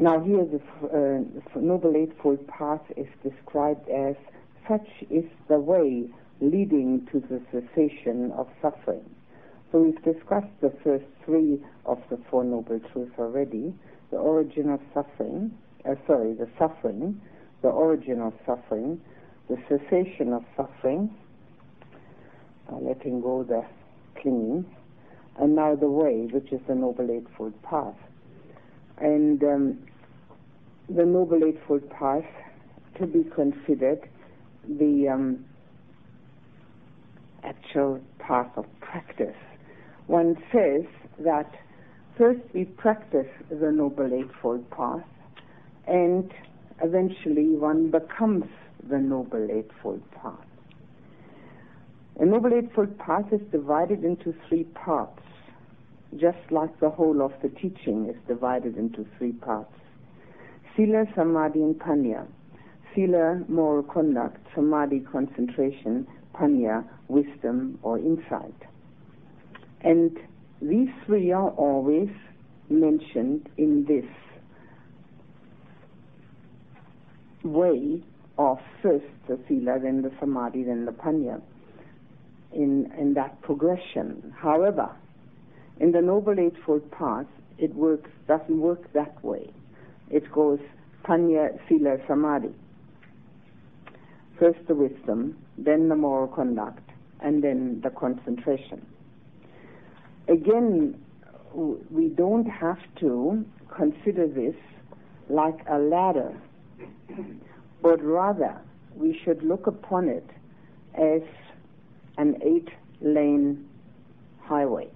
Now here the uh, Noble Eightfold Path is described as such is the way leading to the cessation of suffering. So we've discussed the first three of the Four Noble Truths already. The origin of suffering, uh, sorry, the suffering, the origin of suffering, the cessation of suffering, uh, letting go the clinging, and now the way, which is the Noble Eightfold Path. And um, the Noble Eightfold Path to be considered the um, actual path of practice. One says that first we practice the Noble Eightfold Path, and eventually one becomes the Noble Eightfold Path. The Noble Eightfold Path is divided into three parts, just like the whole of the teaching is divided into three parts. Sila, Samadhi, and Panya. Sila, moral conduct, Samadhi, concentration, Panya, wisdom or insight. And these three are always mentioned in this way of first the Sila, then the Samadhi, then the Panya, in, in that progression. However, in the Noble Eightfold Path, it works, doesn't work that way. It goes Panya, Sila, Samadhi. First the wisdom, then the moral conduct, and then the concentration. Again, we don't have to consider this like a ladder, but rather we should look upon it as an eight lane highway.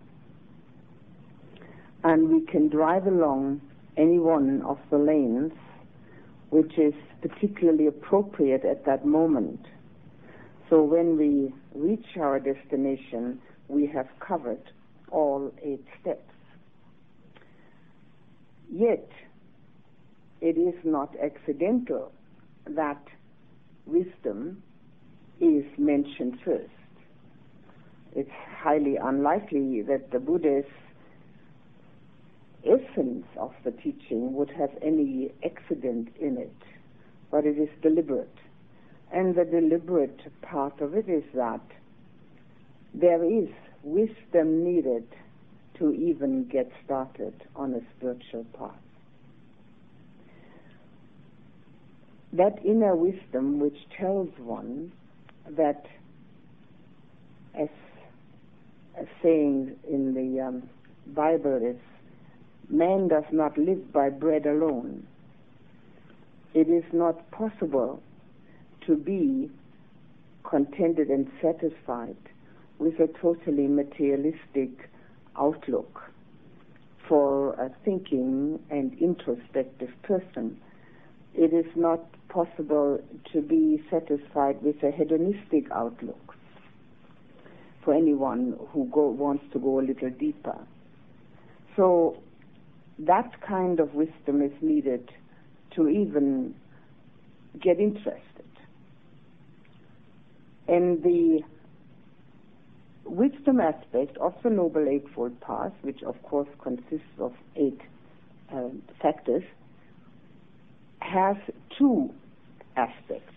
And we can drive along any one of the lanes which is particularly appropriate at that moment. So when we reach our destination, we have covered all eight steps. Yet, it is not accidental that wisdom is mentioned first. It's highly unlikely that the Buddha's essence of the teaching would have any accident in it, but it is deliberate. And the deliberate part of it is that there is wisdom needed to even get started on a spiritual path. That inner wisdom which tells one that, as a saying in the um, Bible is, man does not live by bread alone. It is not possible to be contented and satisfied with a totally materialistic outlook for a thinking and introspective person. It is not possible to be satisfied with a hedonistic outlook for anyone who go, wants to go a little deeper. So that kind of wisdom is needed to even get interested. And the wisdom aspect of the Noble Eightfold Path, which of course consists of eight uh, factors, has two aspects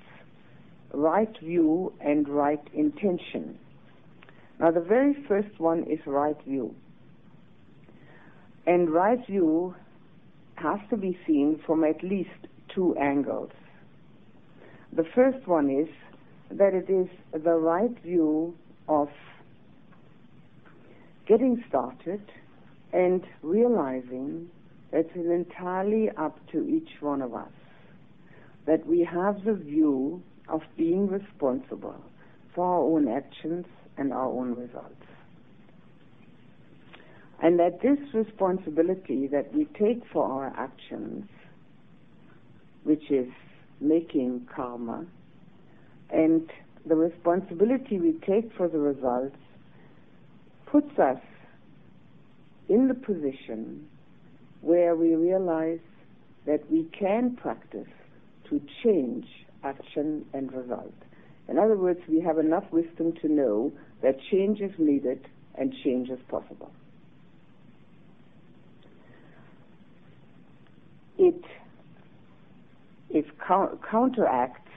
right view and right intention. Now, the very first one is right view. And right view has to be seen from at least two angles. The first one is that it is the right view of getting started and realizing that it's entirely up to each one of us. That we have the view of being responsible for our own actions and our own results. And that this responsibility that we take for our actions, which is making karma, and the responsibility we take for the results puts us in the position where we realize that we can practice to change action and result. In other words, we have enough wisdom to know that change is needed and change is possible. It counteracts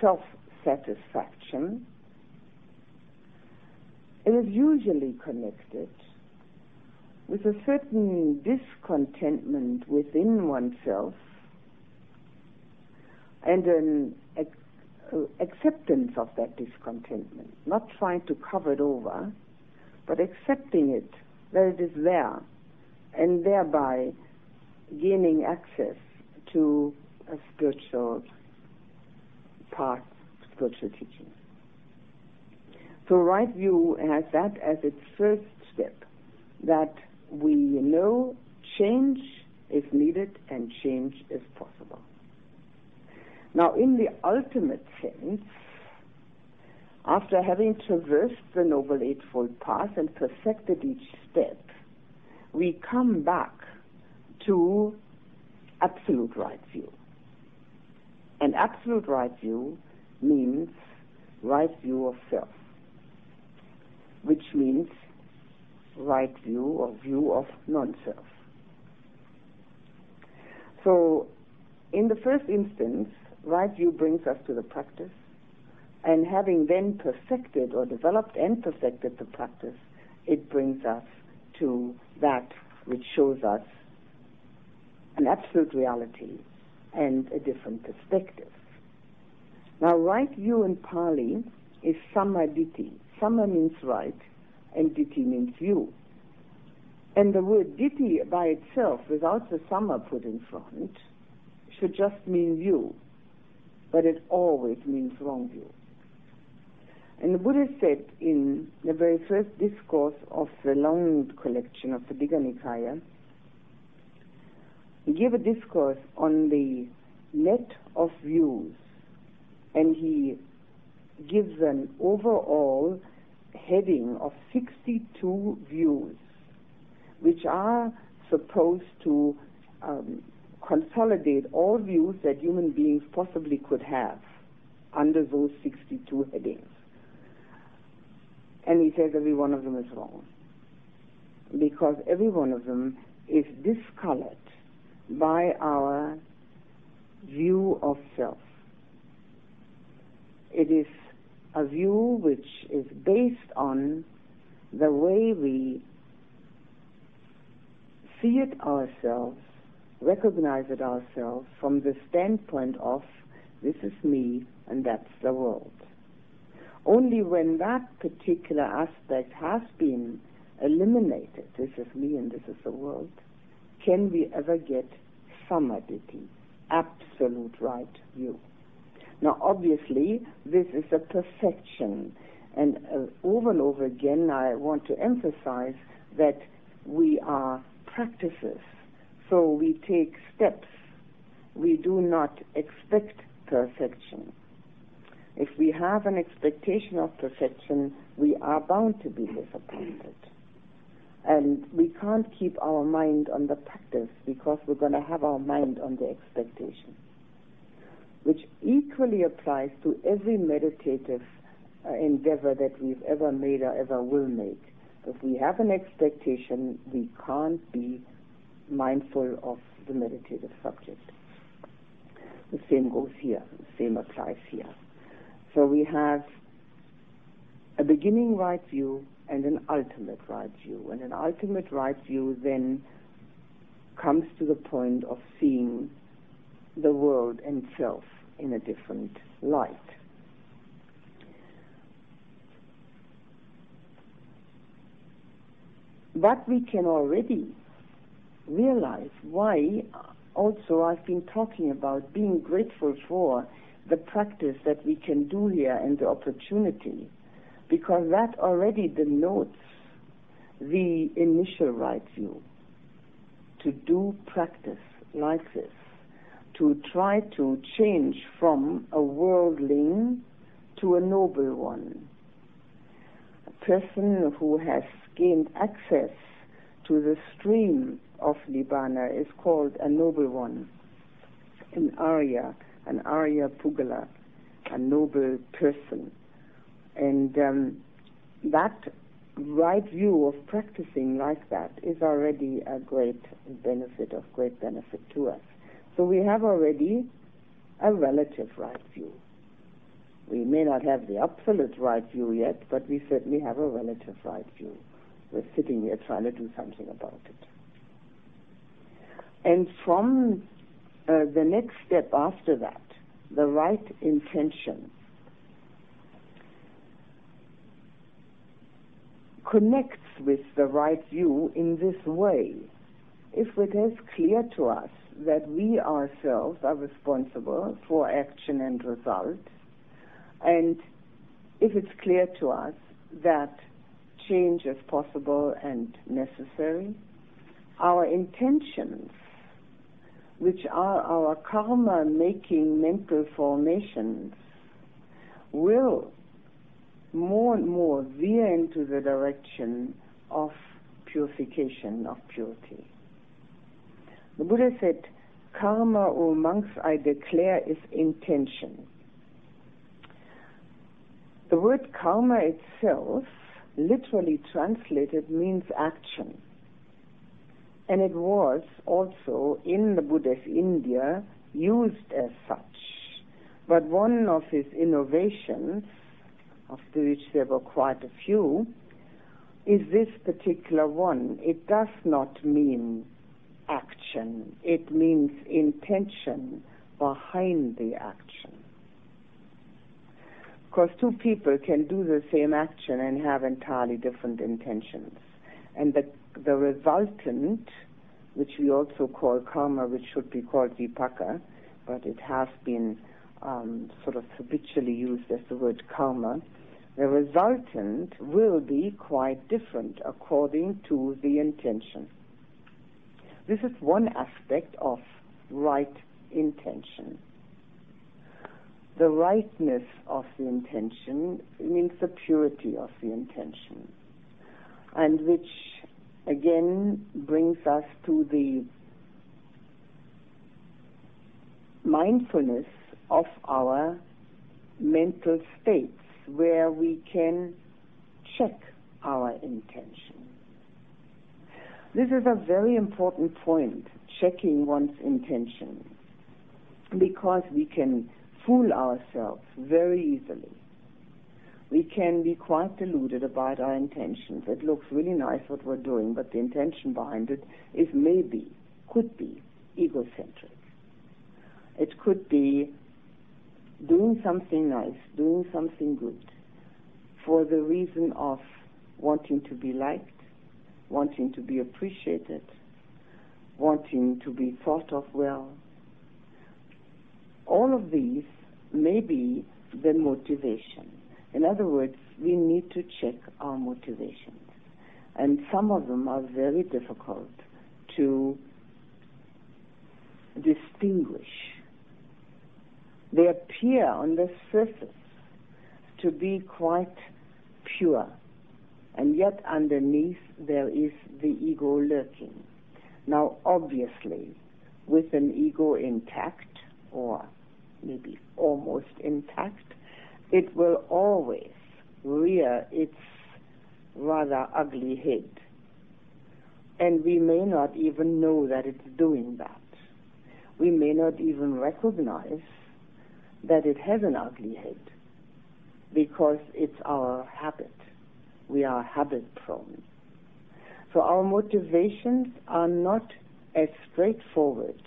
self-satisfaction. It is usually connected with a certain discontentment within oneself and an acceptance of that discontentment, not trying to cover it over, but accepting it, that it is there, and thereby gaining access to a spiritual path, spiritual teaching. So right view has that as its first step, that we know change is needed and change is possible. Now, in the ultimate sense, after having traversed the Noble Eightfold Path and perfected each step, we come back to absolute right view. And absolute right view means right view of self, which means right view or view of non-self. So, in the first instance, right view brings us to the practice, and having then perfected or developed and perfected the practice, it brings us to that which shows us an absolute reality and a different perspective. Now, right view in Pali is sammaditthi. Samma means right, and ditthi means view. And the word ditthi by itself, without the samma put in front, should just mean view but it always means wrong view. And the Buddha said in the very first discourse of the long collection of the Digha Nikaya, gave a discourse on the net of views, and he gives an overall heading of 62 views, which are supposed to um, consolidate all views that human beings possibly could have under those 62 headings. And he says every one of them is wrong. Because every one of them is discolored by our view of self. It is a view which is based on the way we see it ourselves recognize it ourselves from the standpoint of this is me and that's the world. Only when that particular aspect has been eliminated, this is me and this is the world, can we ever get samadhi, absolute right view. Now, obviously, this is a perfection, and uh, over and over again, I want to emphasize that we are practices so we take steps. We do not expect perfection. If we have an expectation of perfection, we are bound to be disappointed. And we can't keep our mind on the practice because we're going to have our mind on the expectation, which equally applies to every meditative uh, endeavor that we've ever made or ever will make. If we have an expectation, we can't be mindful of the meditative subject. The same goes here, the same applies here. So we have a beginning right view and an ultimate right view. And an ultimate right view then comes to the point of seeing the world and self in a different light. But we can already realize why also I've been talking about being grateful for the practice that we can do here and the opportunity, because that already denotes the initial right view. To do practice like this, to try to change from a worldling to a noble one, a person who has gained access to the stream of Nibbana is called a noble one, an Arya, an Arya Puggala, a noble person. And um, that right view of practicing like that is already a great benefit, of great benefit to us. So we have already a relative right view. We may not have the absolute right view yet, but we certainly have a relative right view. We're sitting here trying to do something about it. And from uh, the next step after that, the right intention, connects with the right view in this way. If it is clear to us that we ourselves are responsible for action and result, and if it's clear to us that change is possible and necessary, our intentions, which are our karma making mental formations, will more and more veer into the direction of purification, of purity. The Buddha said, Karma, O monks, I declare is intention. The word karma itself, literally translated, means action. And it was also in the Buddha's India used as such. But one of his innovations, of which there were quite a few, is this particular one. It does not mean action, it means intention behind the action. Because two people can do the same action and have entirely different intentions. And the, the resultant, which we also call karma, which should be called vipaka, but it has been um, sort of habitually used as the word karma, the resultant will be quite different according to the intention. This is one aspect of right intention. The rightness of the intention means the purity of the intention, and which again brings us to the mindfulness of our mental states where we can check our intention. This is a very important point, checking one's intention, because we can fool ourselves very easily. We can be quite deluded about our intentions. It looks really nice what we're doing, but the intention behind it is maybe, could be, egocentric. It could be doing something nice, doing something good, for the reason of wanting to be liked, wanting to be appreciated, wanting to be thought of well. All of these may be the motivation. In other words, we need to check our motivations. And some of them are very difficult to distinguish they appear on the surface to be quite pure, and yet underneath there is the ego lurking. Now, obviously, with an ego intact, or maybe almost intact, it will always rear its rather ugly head. And we may not even know that it's doing that. We may not even recognize that it has an ugly head because it's our habit. We are habit prone. So our motivations are not as straightforward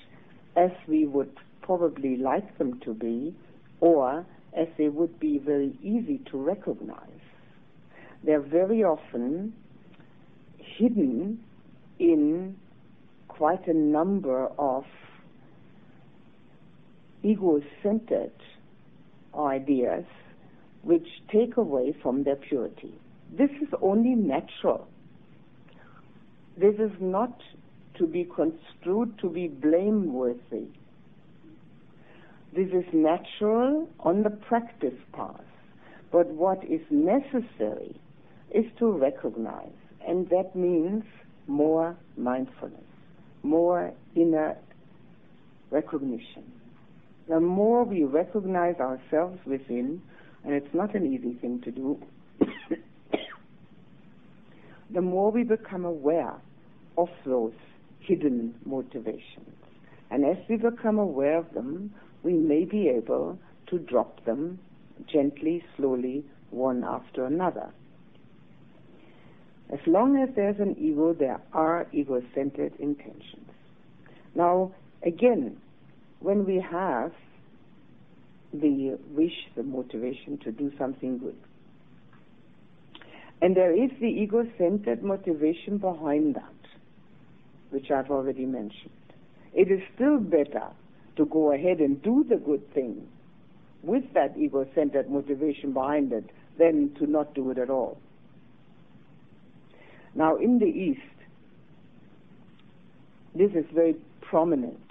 as we would probably like them to be or as they would be very easy to recognize. They're very often hidden in quite a number of ego-centered ideas which take away from their purity. This is only natural. This is not to be construed to be blameworthy. This is natural on the practice path. But what is necessary is to recognize, and that means more mindfulness, more inner recognition the more we recognize ourselves within, and it's not an easy thing to do, the more we become aware of those hidden motivations. And as we become aware of them, we may be able to drop them gently, slowly, one after another. As long as there's an ego, there are ego-centered intentions. Now, again, when we have the wish, the motivation to do something good, and there is the ego-centered motivation behind that, which I've already mentioned. It is still better to go ahead and do the good thing with that ego-centered motivation behind it than to not do it at all. Now, in the East, this is very prominent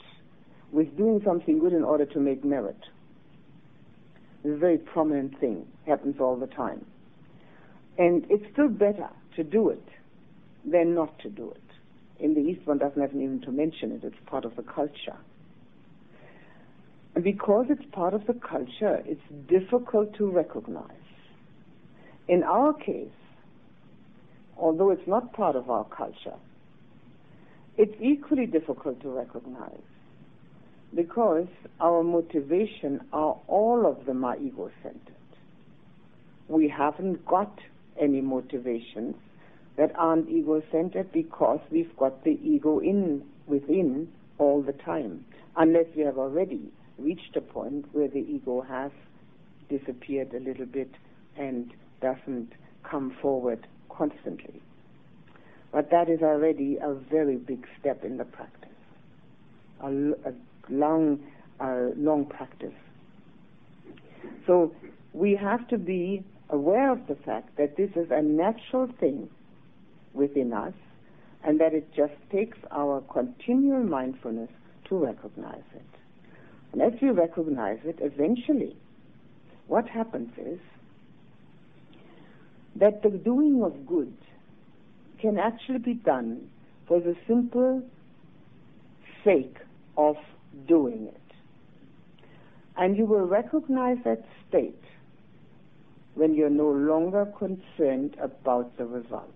with doing something good in order to make merit. It's a very prominent thing, happens all the time. And it's still better to do it than not to do it. In the East, one doesn't have even to mention it, it's part of the culture. And because it's part of the culture, it's difficult to recognize. In our case, although it's not part of our culture, it's equally difficult to recognize because our motivation are all of them are ego-centered. We haven't got any motivations that aren't ego-centered because we've got the ego in within all the time, unless we have already reached a point where the ego has disappeared a little bit and doesn't come forward constantly. But that is already a very big step in the practice, a, a long, uh, long practice. So we have to be aware of the fact that this is a natural thing within us and that it just takes our continual mindfulness to recognize it. And as we recognize it, eventually, what happens is that the doing of good can actually be done for the simple sake of doing it. And you will recognize that state when you're no longer concerned about the results.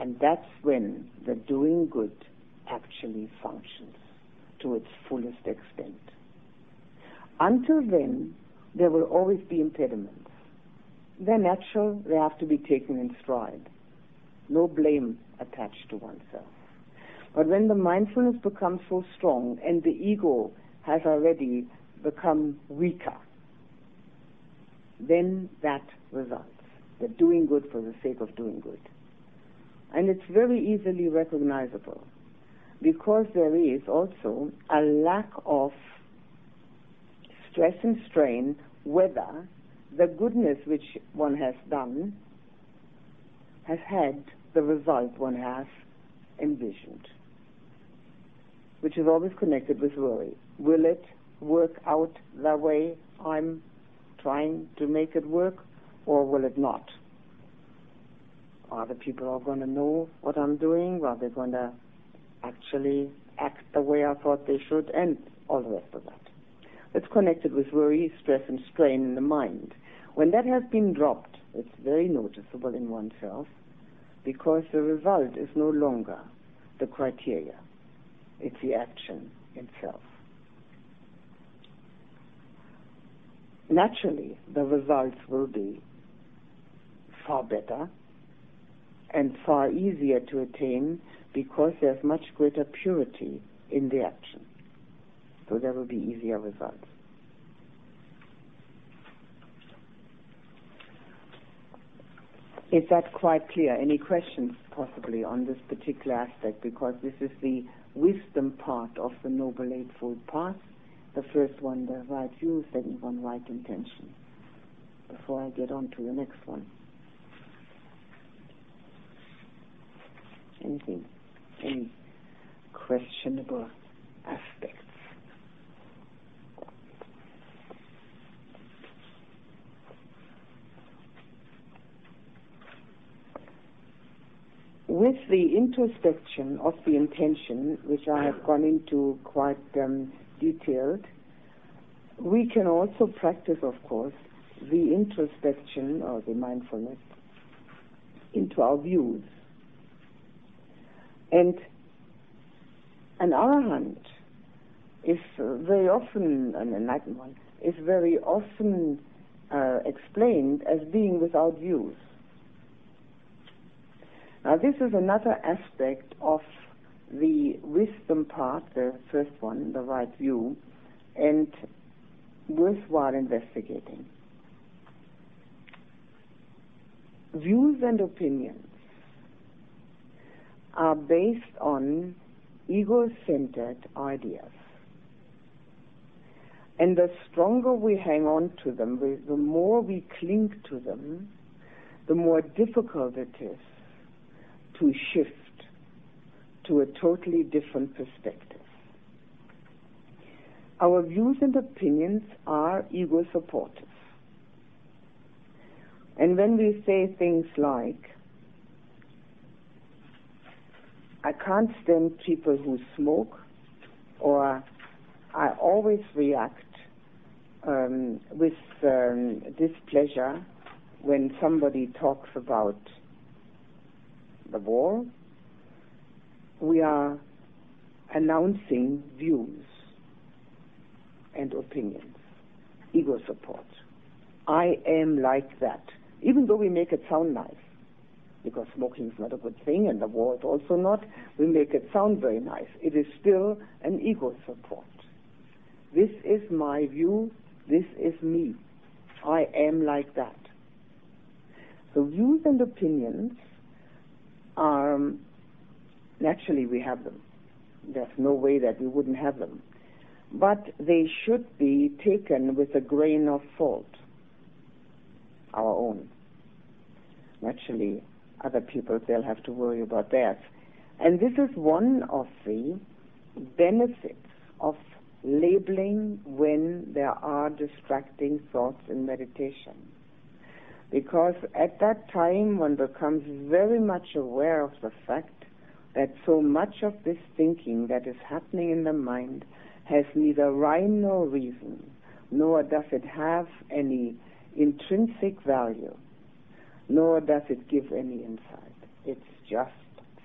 And that's when the doing good actually functions to its fullest extent. Until then, there will always be impediments. They're natural, they have to be taken in stride. No blame attached to oneself. But when the mindfulness becomes so strong and the ego has already become weaker, then that results. The doing good for the sake of doing good. And it's very easily recognizable because there is also a lack of stress and strain whether the goodness which one has done has had the result one has envisioned, which is always connected with worry. Will it work out the way I'm trying to make it work, or will it not? Are the people all going to know what I'm doing? Are they going to actually act the way I thought they should? And all the rest of that. It's connected with worry, stress, and strain in the mind. When that has been dropped, it's very noticeable in oneself because the result is no longer the criteria. It's the action itself. Naturally, the results will be far better and far easier to attain because there's much greater purity in the action. So there will be easier results. Is that quite clear? Any questions possibly on this particular aspect? Because this is the wisdom part of the Noble Eightfold Path. The first one, the right view, second one, right intention. Before I get on to the next one. Anything? Any questionable aspects? With the introspection of the intention, which I have gone into quite um, detailed, we can also practice, of course, the introspection or the mindfulness into our views. And an arahant is very often, an enlightened one, is very often uh, explained as being without views. Now, this is another aspect of the wisdom part, the first one, the right view, and worthwhile investigating. Views and opinions are based on ego-centered ideas. And the stronger we hang on to them, the more we cling to them, the more difficult it is to shift to a totally different perspective. Our views and opinions are ego supportive. And when we say things like, I can't stand people who smoke, or I always react um, with um, displeasure when somebody talks about the war, we are announcing views and opinions, ego support. I am like that, even though we make it sound nice, because smoking is not a good thing and the war is also not, we make it sound very nice. It is still an ego support. This is my view, this is me. I am like that. So views and opinions Um, naturally we have them. There's no way that we wouldn't have them. But they should be taken with a grain of salt, our own. Naturally, other people, they'll have to worry about that. And this is one of the benefits of labeling when there are distracting thoughts in meditation. Because at that time one becomes very much aware of the fact that so much of this thinking that is happening in the mind has neither rhyme nor reason, nor does it have any intrinsic value, nor does it give any insight. It's just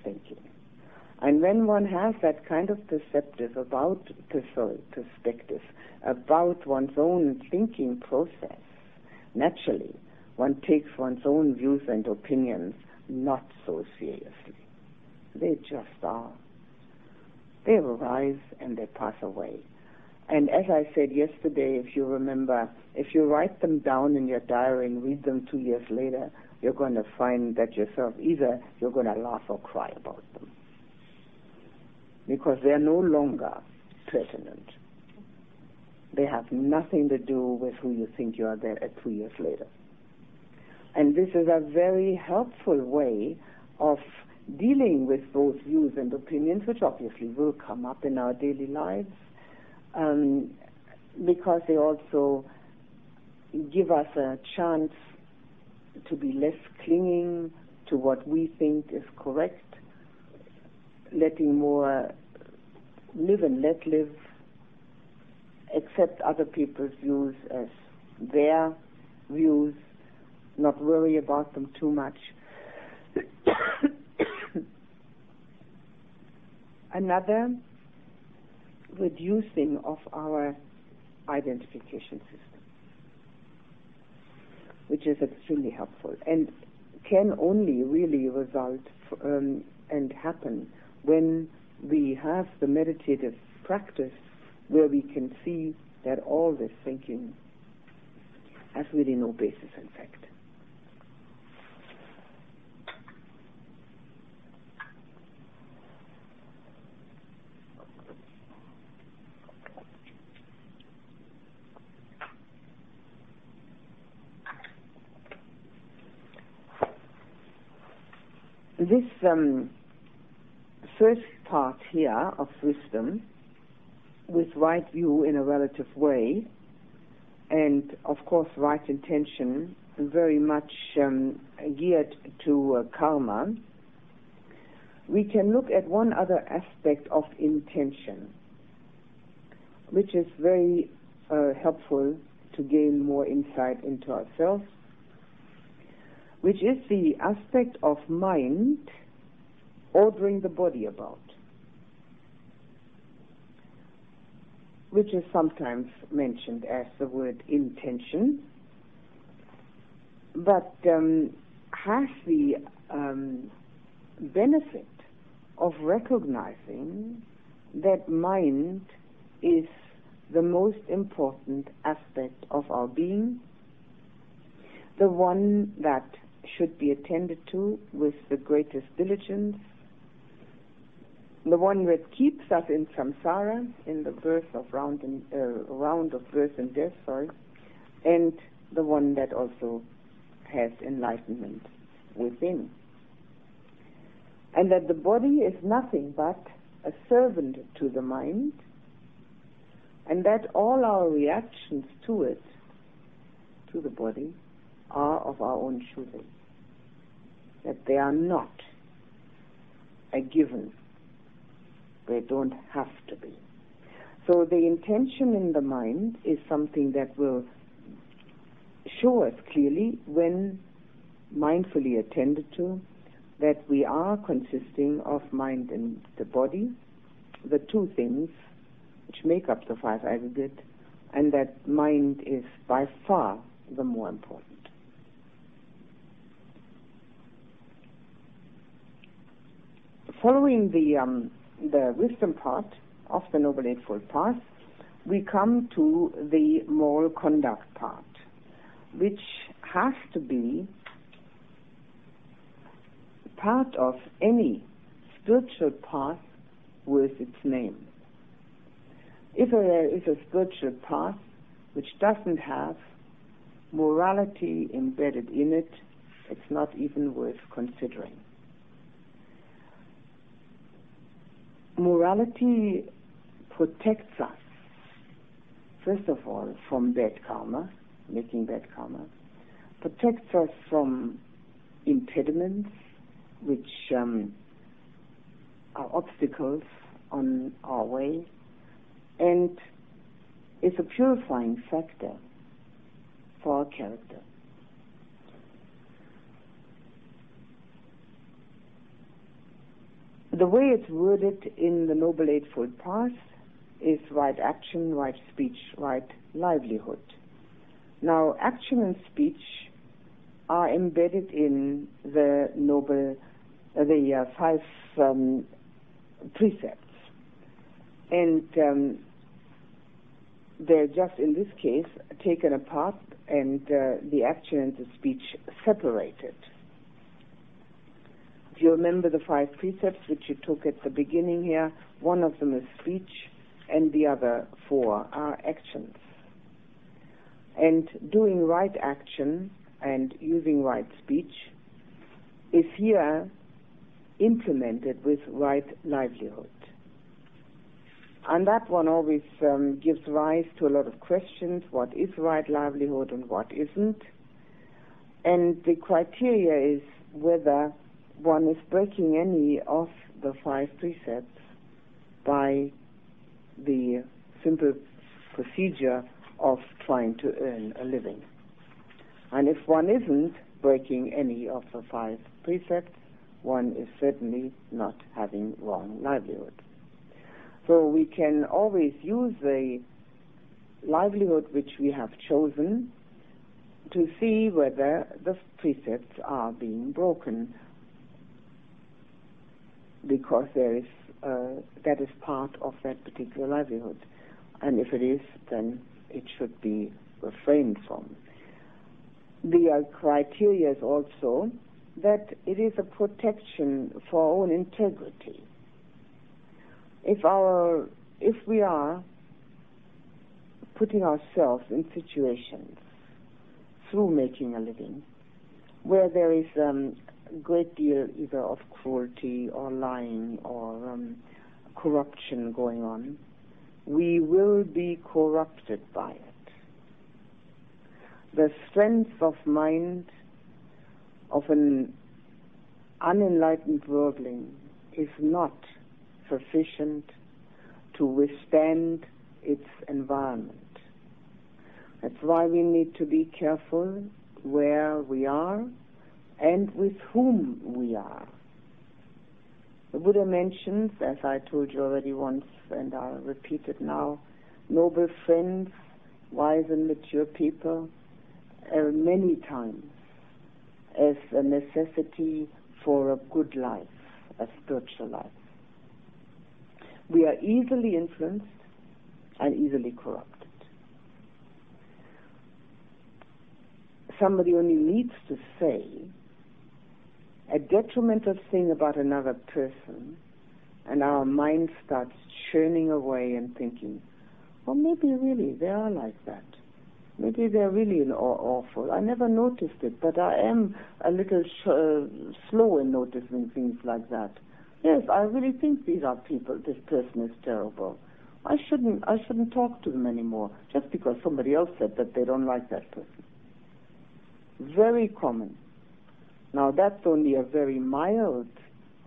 thinking. And when one has that kind of perceptive about perspective about one's own thinking process, naturally one takes one's own views and opinions not so seriously. They just are. They arise and they pass away. And as I said yesterday, if you remember, if you write them down in your diary and read them two years later, you're going to find that yourself either you're going to laugh or cry about them. Because they're no longer pertinent. They have nothing to do with who you think you are there at two years later. And this is a very helpful way of dealing with those views and opinions, which obviously will come up in our daily lives, um, because they also give us a chance to be less clinging to what we think is correct, letting more live and let live, accept other people's views as their views, not worry about them too much. Another reducing of our identification system, which is extremely helpful and can only really result um, and happen when we have the meditative practice where we can see that all this thinking has really no basis in fact. This um, first part here of wisdom, with right view in a relative way, and of course right intention, very much um, geared to uh, karma, we can look at one other aspect of intention, which is very uh, helpful to gain more insight into ourselves which is the aspect of mind ordering the body about. which is sometimes mentioned as the word intention, but um, has the um, benefit of recognizing that mind is the most important aspect of our being, the one that should be attended to with the greatest diligence, the one that keeps us in samsara, in the birth of round and uh, round of birth and death, sorry, and the one that also has enlightenment within. And that the body is nothing but a servant to the mind, and that all our reactions to it, to the body, are of our own choosing. That they are not a given. They don't have to be. So the intention in the mind is something that will show us clearly when mindfully attended to that we are consisting of mind and the body, the two things which make up the five aggregate, and that mind is by far the more important. Following the um, the wisdom part of the Noble Eightfold Path, we come to the moral conduct part, which has to be part of any spiritual path with its name. If there is a spiritual path which doesn't have morality embedded in it, it's not even worth considering. Morality protects us, first of all, from bad karma, making bad karma, protects us from impediments, which um, are obstacles on our way, and is a purifying factor for our character. The way it's worded in the Noble Eightfold Path is right action, right speech, right livelihood. Now, action and speech are embedded in the Noble the uh, five um, precepts. And um, they're just, in this case, taken apart and uh, the action and the speech separated. If you remember the five precepts which you took at the beginning here, one of them is speech and the other four are actions. And doing right action and using right speech is here implemented with right livelihood. And that one always um, gives rise to a lot of questions what is right livelihood and what isn't. And the criteria is whether one is breaking any of the five precepts by the simple procedure of trying to earn a living. And if one isn't breaking any of the five precepts, one is certainly not having wrong livelihood. So we can always use the livelihood which we have chosen to see whether the precepts are being broken because there is uh, that is part of that particular livelihood and if it is then it should be refrained from the uh, criteria is also that it is a protection for our own integrity. If our if we are putting ourselves in situations through making a living where there is um, great deal either of cruelty or lying or um, corruption going on, we will be corrupted by it. The strength of mind of an unenlightened worldling is not sufficient to withstand its environment. That's why we need to be careful where we are and with whom we are. The Buddha mentions, as I told you already once and I'll repeat it now, noble friends, wise and mature people, uh, many times as a necessity for a good life, a spiritual life. We are easily influenced and easily corrupted. Somebody only needs to say a detrimental thing about another person, and our mind starts churning away and thinking, well, maybe really they are like that. Maybe they're really awful. I never noticed it, but I am a little sh- uh, slow in noticing things like that. Yes, I really think these are people. This person is terrible. I shouldn't. I shouldn't talk to them anymore just because somebody else said that they don't like that person. Very common. Now that's only a very mild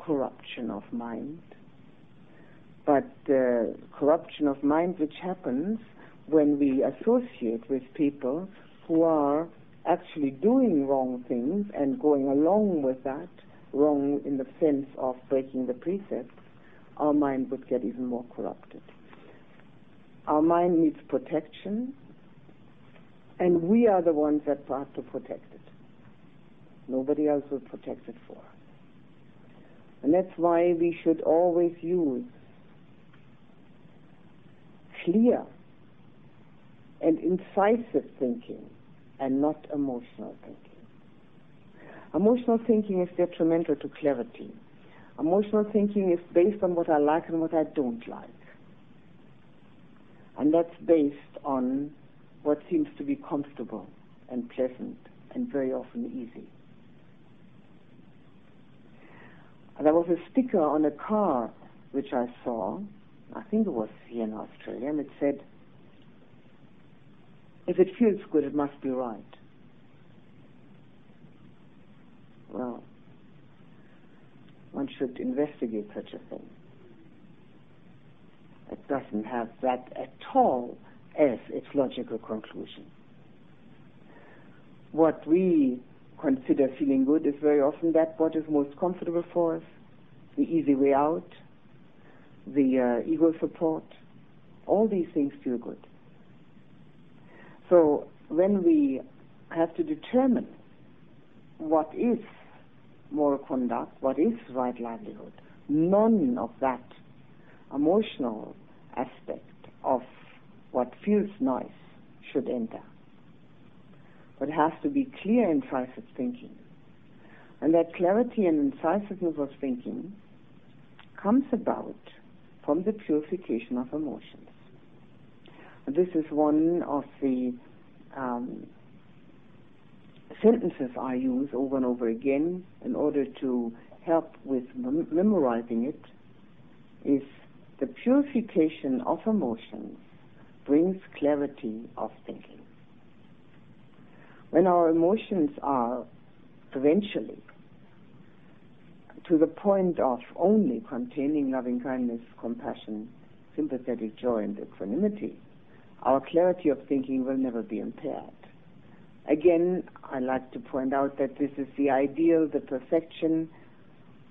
corruption of mind, but uh, corruption of mind which happens when we associate with people who are actually doing wrong things and going along with that, wrong in the sense of breaking the precepts, our mind would get even more corrupted. Our mind needs protection, and we are the ones that have to protect it. Nobody else will protect it for us. And that's why we should always use clear and incisive thinking and not emotional thinking. Emotional thinking is detrimental to clarity. Emotional thinking is based on what I like and what I don't like. And that's based on what seems to be comfortable and pleasant and very often easy. There was a sticker on a car which I saw, I think it was here in Australia, and it said, if it feels good, it must be right. Well, one should investigate such a thing. It doesn't have that at all as its logical conclusion. What we consider feeling good is very often that what is most comfortable for us, the easy way out, the uh, ego support, all these things feel good. So when we have to determine what is moral conduct, what is right livelihood, none of that emotional aspect of what feels nice should enter. But has to be clear, incisive thinking. And that clarity and incisiveness of thinking comes about from the purification of emotions. This is one of the um, sentences I use over and over again in order to help with mem- memorizing it is the purification of emotions brings clarity of thinking. When our emotions are eventually to the point of only containing loving kindness, compassion, sympathetic joy, and equanimity, our clarity of thinking will never be impaired. Again, I like to point out that this is the ideal, the perfection,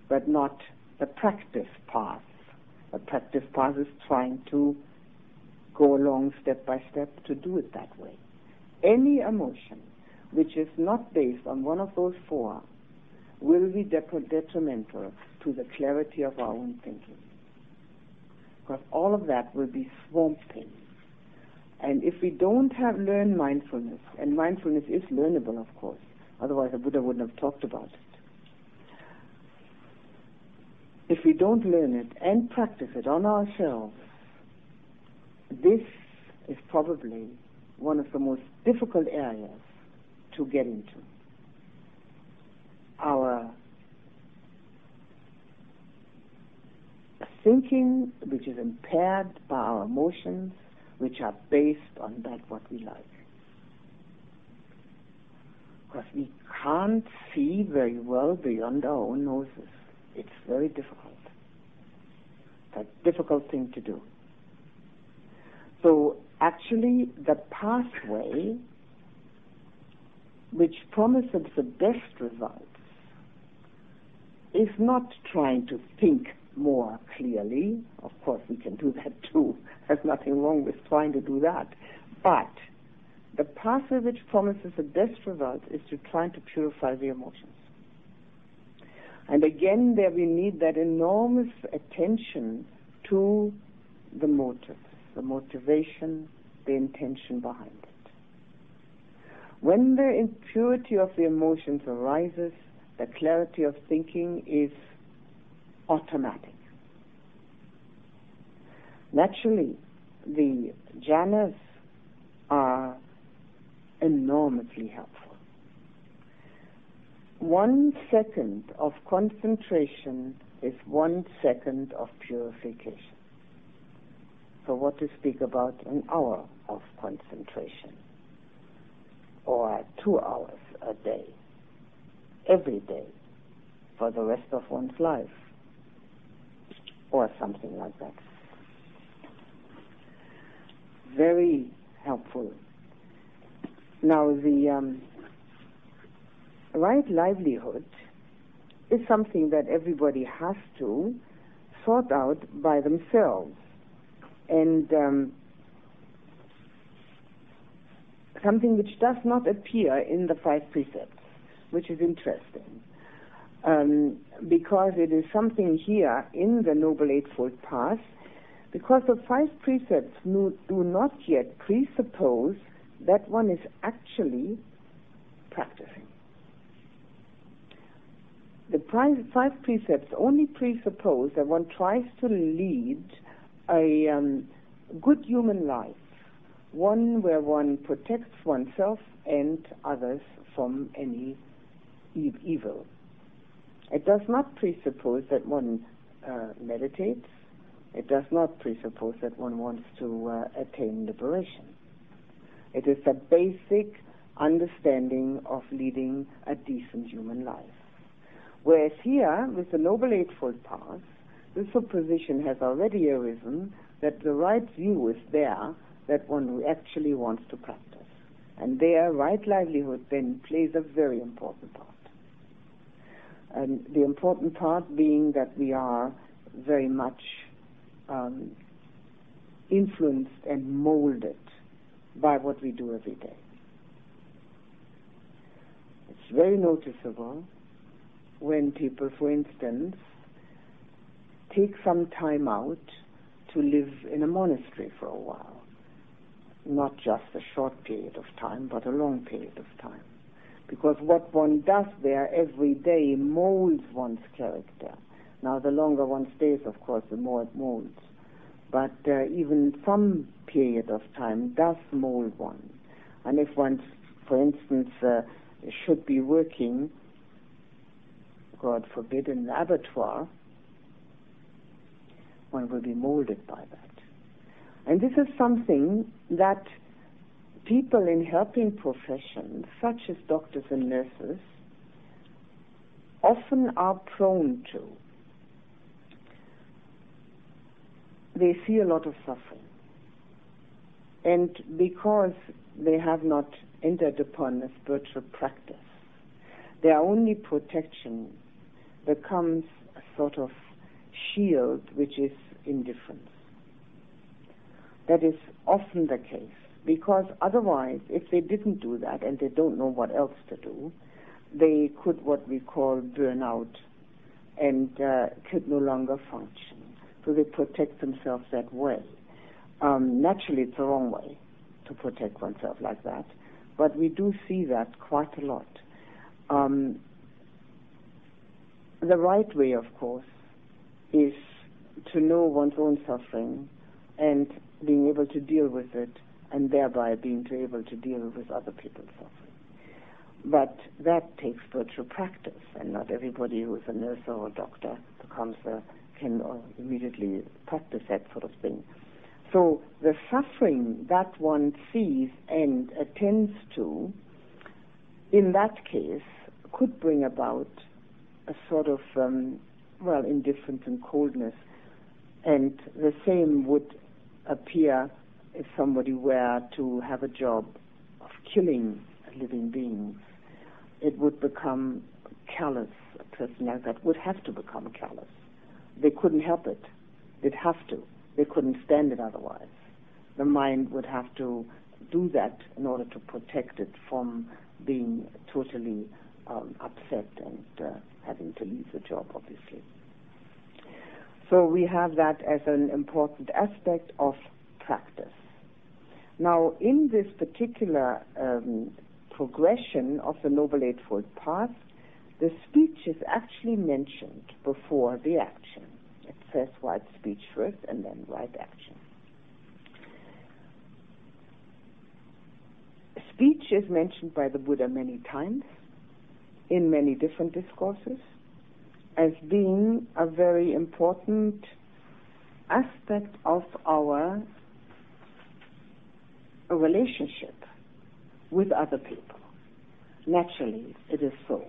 but not the practice path. The practice path is trying to go along step by step to do it that way. Any emotion which is not based on one of those four will be detrimental to the clarity of our own thinking. Because all of that will be swamped in and if we don't have learned mindfulness, and mindfulness is learnable, of course, otherwise the Buddha wouldn't have talked about it. If we don't learn it and practice it on ourselves, this is probably one of the most difficult areas to get into. Our thinking, which is impaired by our emotions, which are based on that what we like. Because we can't see very well beyond our own noses. It's very difficult. It's a difficult thing to do. So actually the pathway which promises the best results is not trying to think more clearly. Of course, we can do that too. There's nothing wrong with trying to do that. But the pathway which promises the best results is to try to purify the emotions. And again, there we need that enormous attention to the motive, the motivation, the intention behind it. When the impurity of the emotions arises, the clarity of thinking is automatic. Naturally, the jhanas are enormously helpful. One second of concentration is one second of purification. So what to speak about an hour of concentration or two hours a day, every day, for the rest of one's life or something like that. Very helpful. Now the um, right livelihood is something that everybody has to sort out by themselves and um, something which does not appear in the five precepts, which is interesting. Um, because it is something here in the Noble Eightfold Path, because the five precepts do not yet presuppose that one is actually practicing. The five precepts only presuppose that one tries to lead a um, good human life, one where one protects oneself and others from any evil. It does not presuppose that one uh, meditates. It does not presuppose that one wants to uh, attain liberation. It is a basic understanding of leading a decent human life. Whereas here, with the Noble Eightfold Path, the supposition has already arisen that the right view is there that one who actually wants to practice. And their right livelihood then plays a very important part. And the important part being that we are very much um, influenced and molded by what we do every day. It's very noticeable when people, for instance, take some time out to live in a monastery for a while. Not just a short period of time, but a long period of time. Because what one does there every day molds one's character. Now, the longer one stays, of course, the more it molds. But uh, even some period of time does mold one. And if one, for instance, uh, should be working, God forbid, in an abattoir, one will be molded by that. And this is something that people in helping professions, such as doctors and nurses, often are prone to. They see a lot of suffering. And because they have not entered upon a spiritual practice, their only protection becomes a sort of shield which is indifference. That is often the case because otherwise, if they didn't do that and they don't know what else to do, they could what we call burn out and uh, could no longer function. So they protect themselves that way. Um, naturally, it's the wrong way to protect oneself like that, but we do see that quite a lot. Um, the right way, of course, is to know one's own suffering and being able to deal with it and thereby being able to deal with other people's suffering. But that takes spiritual practice, and not everybody who is a nurse or a doctor becomes a, can immediately practice that sort of thing. So the suffering that one sees and attends to, in that case, could bring about a sort of um, well indifference and coldness and the same would appear if somebody were to have a job of killing living beings. It would become callous. A person like that would have to become callous they couldn't help it. They'd have to. They couldn't stand it otherwise. The mind would have to do that in order to protect it from being totally um, upset and uh, having to leave the job, obviously. So we have that as an important aspect of practice. Now, in this particular um, progression of the Noble Eightfold Path, the speech is actually mentioned before the action. It says right speech first and then right action. Speech is mentioned by the Buddha many times in many different discourses as being a very important aspect of our relationship with other people. Naturally, it is so.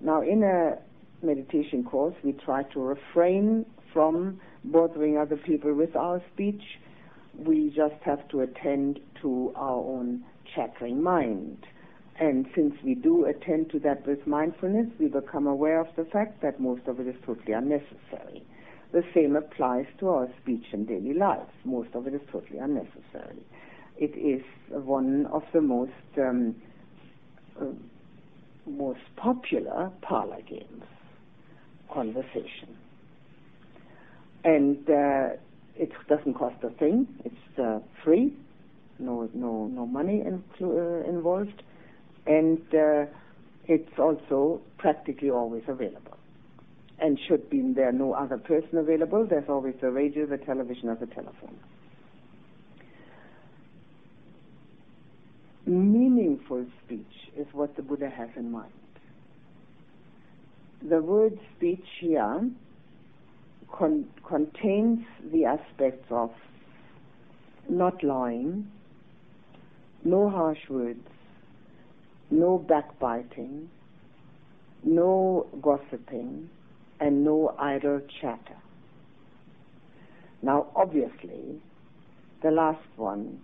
Now, in a meditation course, we try to refrain from bothering other people with our speech. We just have to attend to our own chattering mind. And since we do attend to that with mindfulness, we become aware of the fact that most of it is totally unnecessary. The same applies to our speech in daily life. Most of it is totally unnecessary. It is one of the most um, uh, most popular parlor games, conversation. And uh, it doesn't cost a thing. It's uh, free no no no money uh, involved, and uh, it's also practically always available. And should be there no other person available, there's always the radio, the television, or the telephone. Meaningful speech is what the Buddha has in mind. The word speech here con- contains the aspects of not lying, no harsh words, no backbiting, no gossiping, and no idle chatter. Now, obviously, the last one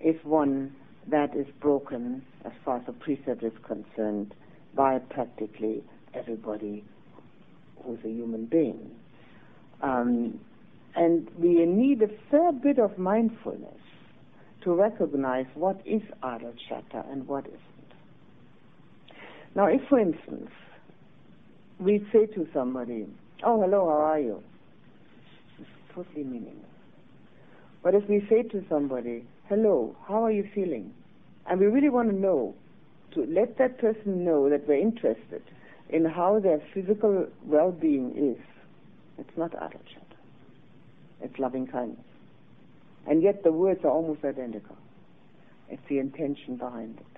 is one that is broken, as far as the precept is concerned, by practically everybody who's a human being. Um, and we need a fair bit of mindfulness to recognize what is idle chatter and what isn't. Now, if, for instance, we say to somebody, Oh, hello, how are you? It's totally meaningless. But if we say to somebody, Hello, how are you feeling? And we really want to know, to let that person know that we're interested in how their physical well being is, it's not chatter. It's loving kindness. And yet the words are almost identical. It's the intention behind it.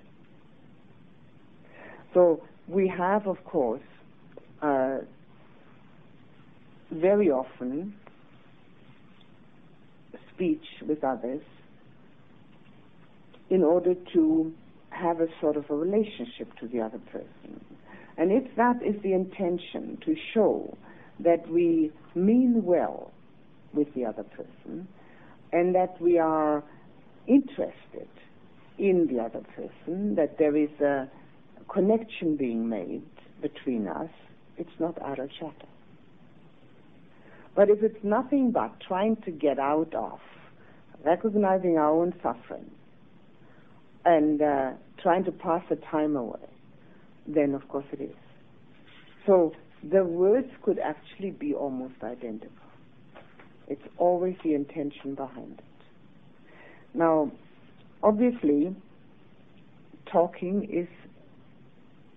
So we have, of course, uh, very often speech with others in order to have a sort of a relationship to the other person. And if that is the intention, to show that we mean well with the other person, and that we are interested in the other person, that there is a connection being made between us, it's not chatter. But if it's nothing but trying to get out of recognizing our own suffering and uh, trying to pass the time away, then of course it is. So the words could actually be almost identical. It's always the intention behind it. Now, obviously, talking is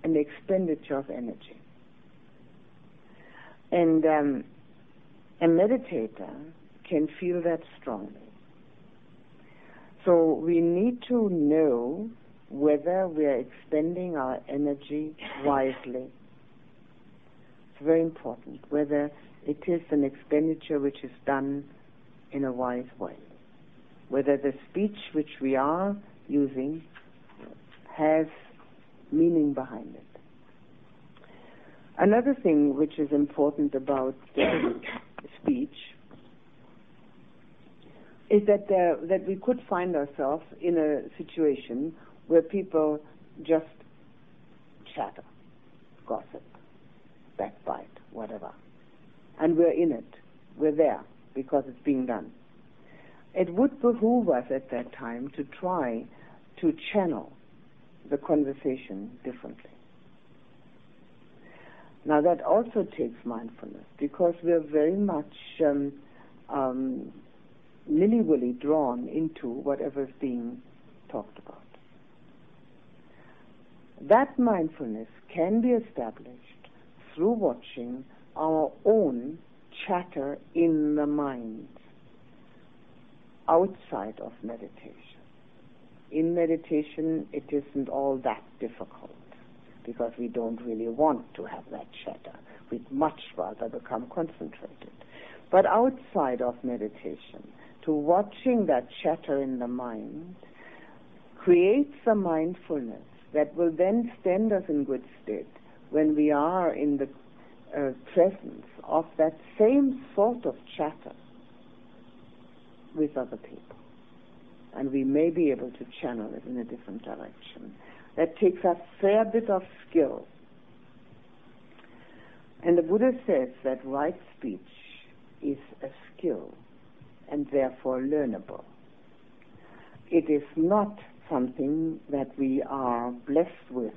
an expenditure of energy. And um, a meditator can feel that strongly. So we need to know whether we are expending our energy wisely. It's very important whether it is an expenditure which is done in a wise way. Whether the speech which we are using has meaning behind it. Another thing which is important about speech is that uh, that we could find ourselves in a situation where people just chatter, gossip, backbite, whatever and we're in it. We're there because it's being done. It would behoove us at that time to try to channel the conversation differently. Now that also takes mindfulness because we're very much um, um, nilly-willy drawn into whatever is being talked about. That mindfulness can be established through watching our own chatter in the mind outside of meditation. In meditation, it isn't all that difficult because we don't really want to have that chatter. We'd much rather become concentrated. But outside of meditation, to watching that chatter in the mind creates a mindfulness that will then stand us in good stead when we are in the uh, presence of that same sort of chatter with other people. And we may be able to channel it in a different direction. That takes a fair bit of skill. And the Buddha says that right speech is a skill and therefore learnable. It is not something that we are blessed with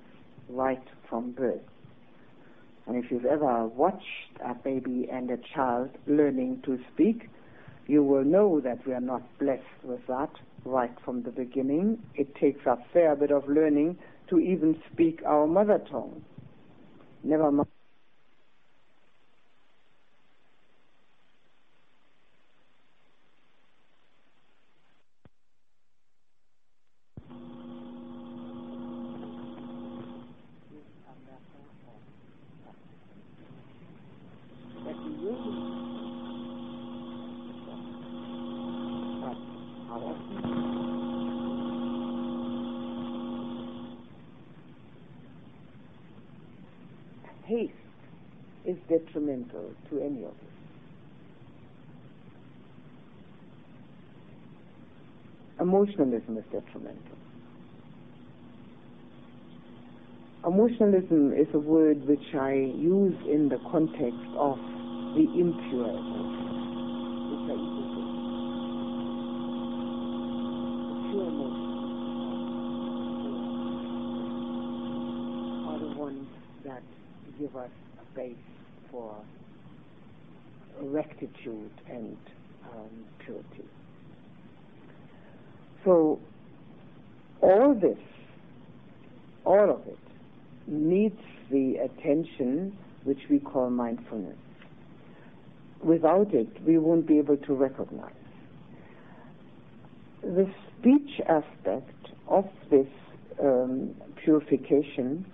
right from birth. And if you've ever watched a baby and a child learning to speak, you will know that we are not blessed with that right from the beginning. It takes a fair bit of learning to even speak our mother tongue. Never mind. haste is detrimental to any of us. Emotionalism is detrimental. Emotionalism is a word which I use in the context of the impure the pure emotions are the ones that give us a base for rectitude and um, purity. So all this, all of it, needs the attention which we call mindfulness. Without it, we won't be able to recognize. The speech aspect of this um, purification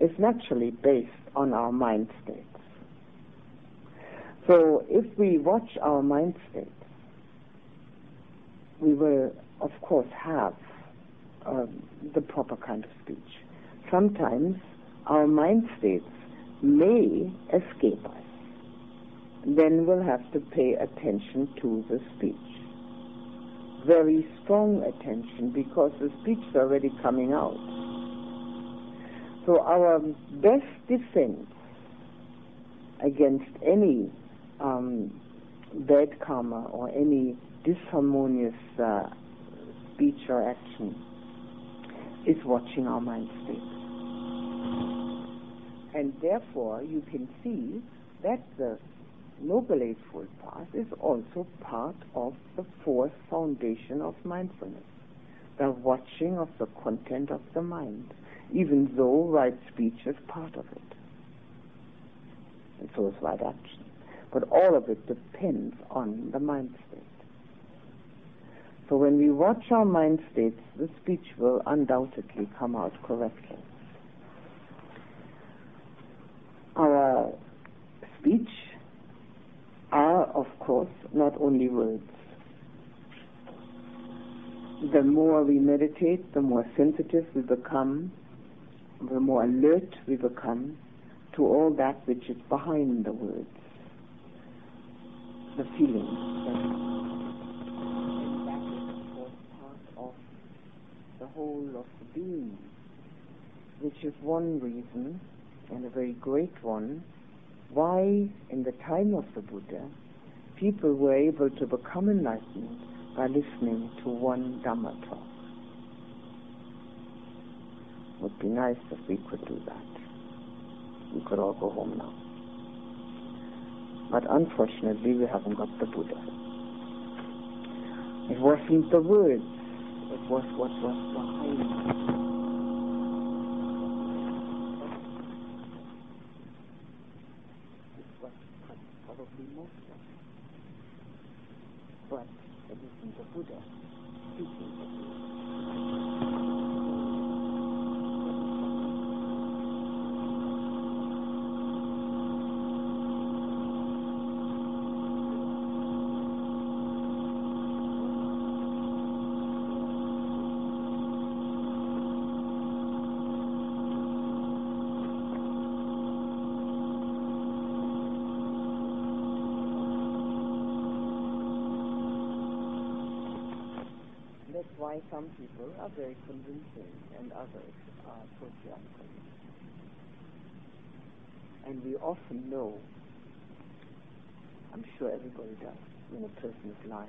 is naturally based on our mind states. So if we watch our mind states, we will, of course, have the proper kind of speech. Sometimes our mind states may escape us. Then we'll have to pay attention to the speech. Very strong attention because the speech is already coming out. So our best defense against any um, bad karma or any disharmonious uh, speech or action is watching our mind state. And therefore, you can see that the Noble Eightfold Path is also part of the fourth foundation of mindfulness, the watching of the content of the mind even though right speech is part of it. And so is right action. But all of it depends on the mind state. So when we watch our mind states, the speech will undoubtedly come out correctly. Our speech are, of course, not only words. The more we meditate, the more sensitive we become the more alert we become to all that which is behind the words, the feelings that and that is of course part of the whole of the being, which is one reason, and a very great one, why in the time of the Buddha people were able to become enlightened by listening to one Dhamma talk. Would be nice if we could do that. We could all go home now. But unfortunately, we haven't got the Buddha. It wasn't the words, was what was behind it. It was probably most of it. But it isn't the Buddha speaking the words. That's why some people are very convincing and others are totally. And we often know, I'm sure everybody does, when a person is lying.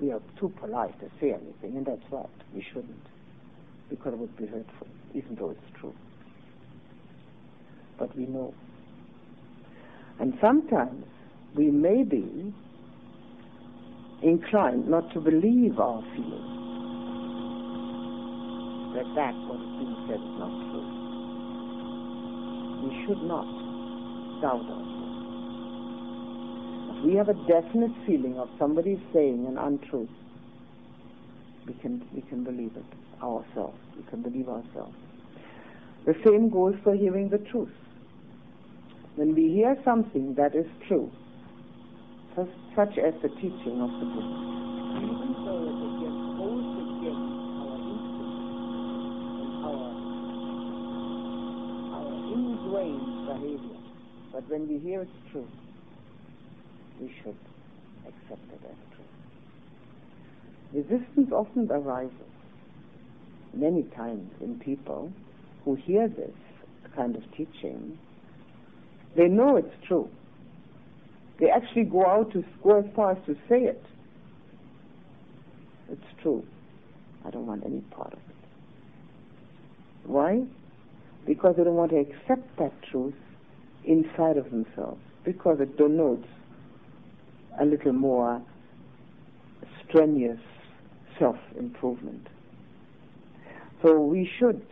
We are too polite to say anything, and that's right. We shouldn't, because it would be hurtful, even though it's true. But we know. And sometimes we may be inclined not to believe our feelings. That that what is being said is not true. We should not doubt ourselves. If we have a definite feeling of somebody saying an untruth, we can we can believe it ourselves. We can believe ourselves. The same goes for hearing the truth. When we hear something that is true, such as the teaching of the Buddha. Even though it our, our ingrained behavior, but when we hear it's true, we should accept it as true. Resistance often arises many times in people who hear this kind of teaching. They know it's true they actually go out to square as to say it. It's true. I don't want any part of it. Why? Because they don't want to accept that truth inside of themselves. Because it denotes a little more strenuous self improvement. So we should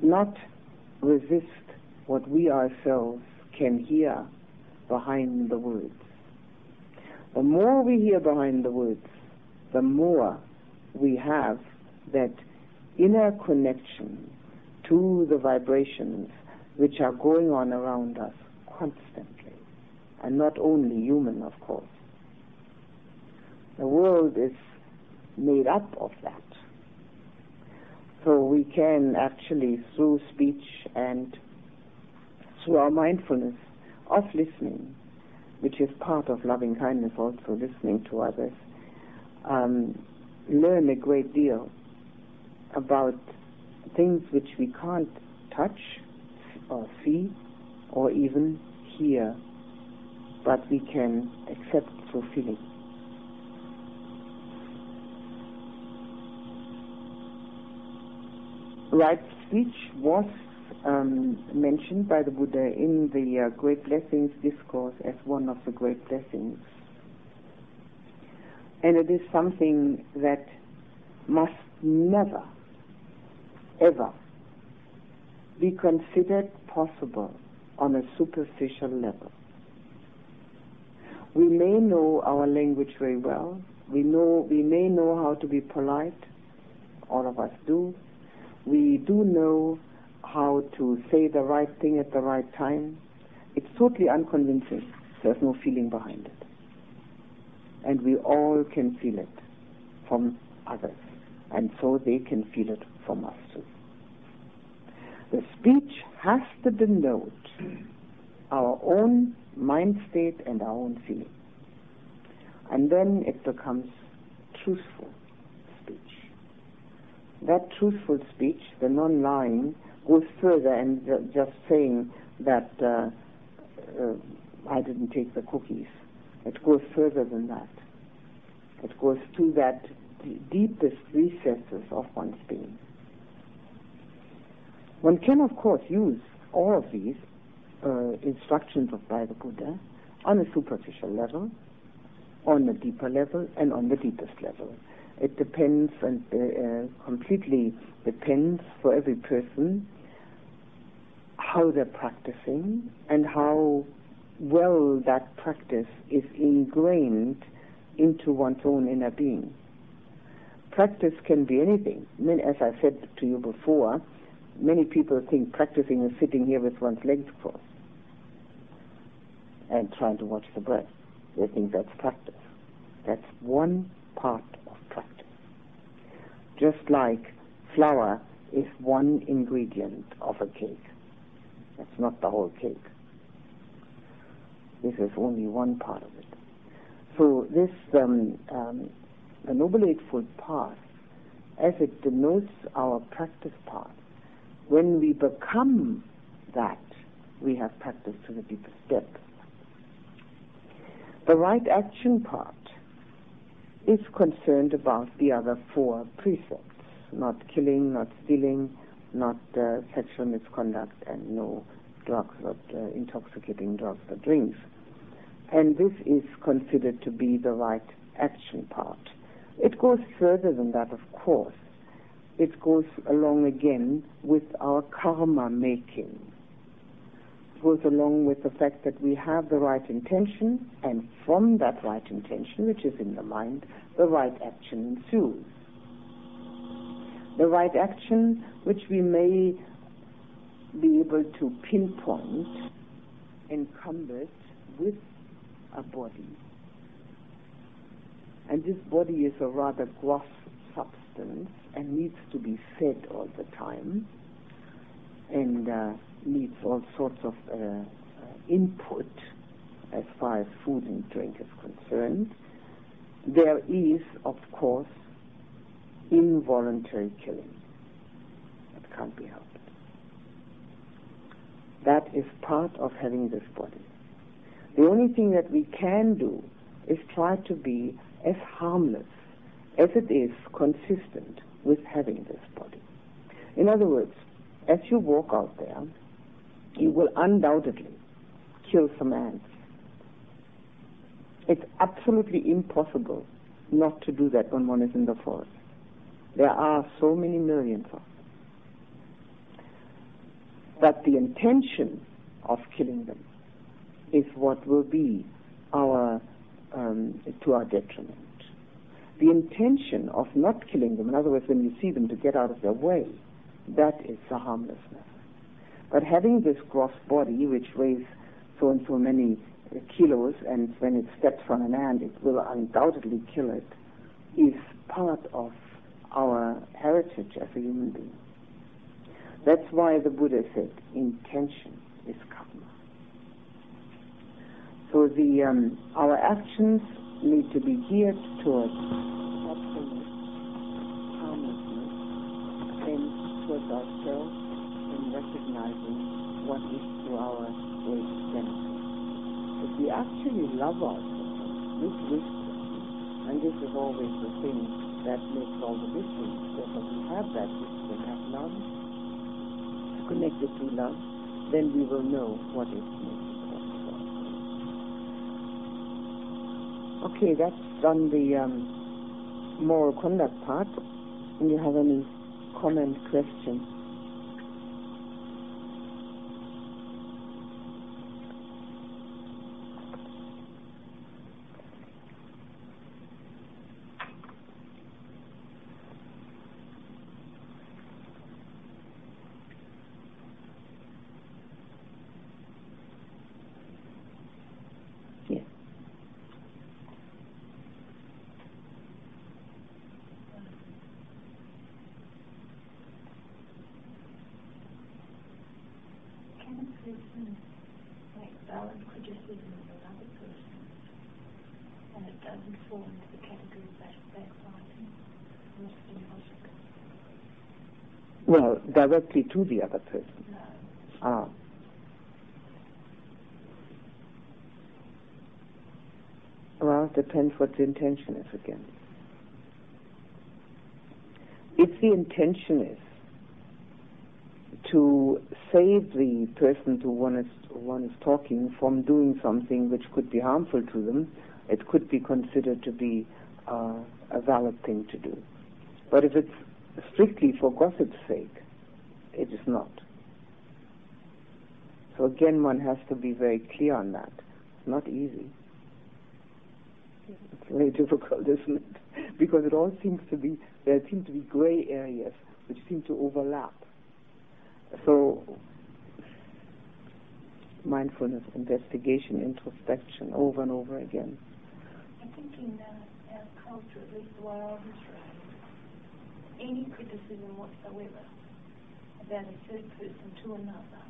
not resist what we ourselves can hear behind the words. The more we hear behind the words, the more we have that inner connection to the vibrations which are going on around us constantly, and not only human, of course. The world is made up of that. So we can actually, through speech and through our mindfulness, of listening, which is part of loving kindness also, listening to others, um, learn a great deal about things which we can't touch or see or even hear, but we can accept through feeling. Right speech was mentioned by the Buddha in the uh, Great Blessings Discourse as one of the great blessings. And it is something that must never, ever be considered possible on a superficial level. We may know our language very well. We know we may know how to be polite. All of us do. We do know how to say the right thing at the right time. It's totally unconvincing. There's no feeling behind it. And we all can feel it from others. And so they can feel it from us too. The speech has to denote our own mind state and our own feeling. And then it becomes truthful speech. That truthful speech, the non-lying, goes further and just saying that uh, uh, I didn't take the cookies. It goes further than that. It goes to that d- deepest recesses of one's being. One can, of course, use all of these uh, instructions of by the Buddha on a superficial level, on a deeper level, and on the deepest level. It depends and uh, completely depends for every person how they're practicing and how well that practice is ingrained into one's own inner being. Practice can be anything. I mean, as I said to you before, many people think practicing is sitting here with one's legs crossed and trying to watch the breath. They think that's practice. That's one part of practice. Just like flour is one ingredient of a cake. That's not the whole cake. This is only one part of it. So this, um, um, the Noble Eightfold Path, as it denotes our practice path, when we become that, we have practiced to the deepest depth. The right action part is concerned about the other four precepts, not killing, not stealing, not uh, sexual misconduct, and no drugs or uh, intoxicating drugs or drinks. And this is considered to be the right action part. It goes further than that, of course. It goes along again with our karma making. It goes along with the fact that we have the right intention, and from that right intention, which is in the mind, the right action ensues. The right action, which we may be able to pinpoint, encumbered with a body. And this body is a rather gross substance and needs to be fed all the time and uh, needs all sorts of uh, uh, input as far as food and drink is concerned. There is, of course, involuntary killing. Can't be helped. That is part of having this body. The only thing that we can do is try to be as harmless as it is consistent with having this body. In other words, as you walk out there, you will undoubtedly kill some ants. It's absolutely impossible not to do that when one is in the forest. There are so many millions of them. But the intention of killing them is what will be our um, to our detriment. The intention of not killing them, in other words, when you see them to get out of their way, that is the harmlessness. But having this gross body, which weighs so and so many uh, kilos, and when it steps on an ant, it will undoubtedly kill it, is part of our heritage as a human being. That's why the Buddha said intention is karma. So the um, our actions need to be geared towards absolute harmlessness and towards ourselves in recognizing what is to our greatest benefit. If we actually love ourselves with wisdom, and this is always the thing that makes all the difference, if we have that wisdom, have love, connected to love, then we will know what is us. Okay, that's on the um, moral conduct part. Do you have any comment, question? Well, directly to the other person. Ah. Well, depends what the intention is again. If the intention is to save the person to one is, one is talking from doing something which could be harmful to them, it could be considered to be uh, a valid thing to do. But if it's strictly for gossip's sake, it is not. So again, one has to be very clear on that. It's not easy. It's very difficult, isn't it? Because it all seems to be, there seem to be gray areas which seem to overlap. So, mindfulness, investigation, introspection, over and over again. I think in uh, our culture, at least the way I was any criticism whatsoever about a third person to another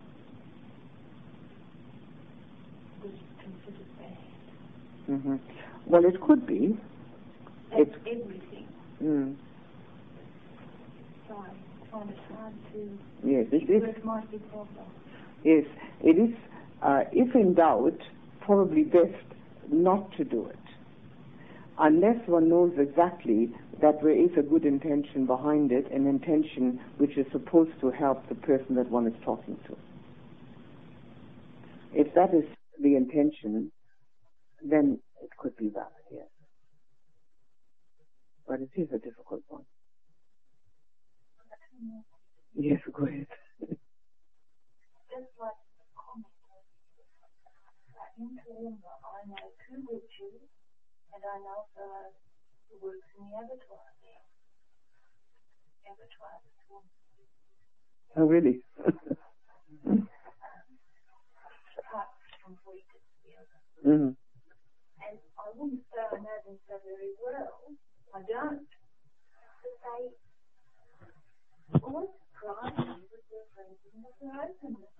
was considered bad. Mm-hmm. Well, it could be. That's it, everything. Mm. So I find it hard to Yes, it is. it might be problem. Yes, it is. Uh, if in doubt, probably best not to do it, unless one knows exactly that there is a good intention behind it, an intention which is supposed to help the person that one is talking to. If that is the intention, then it could be valid, yes. But it is a difficult one. Yes, go ahead. Just like the comment that in Toowoomba I know two witches and I know a fellow who works in the abattoir there. Abattoir is Oh, really? Apart from wheat it's the other. mm And I wouldn't say I know them so very well. I don't. But they always surprise me with their friends and with their openness.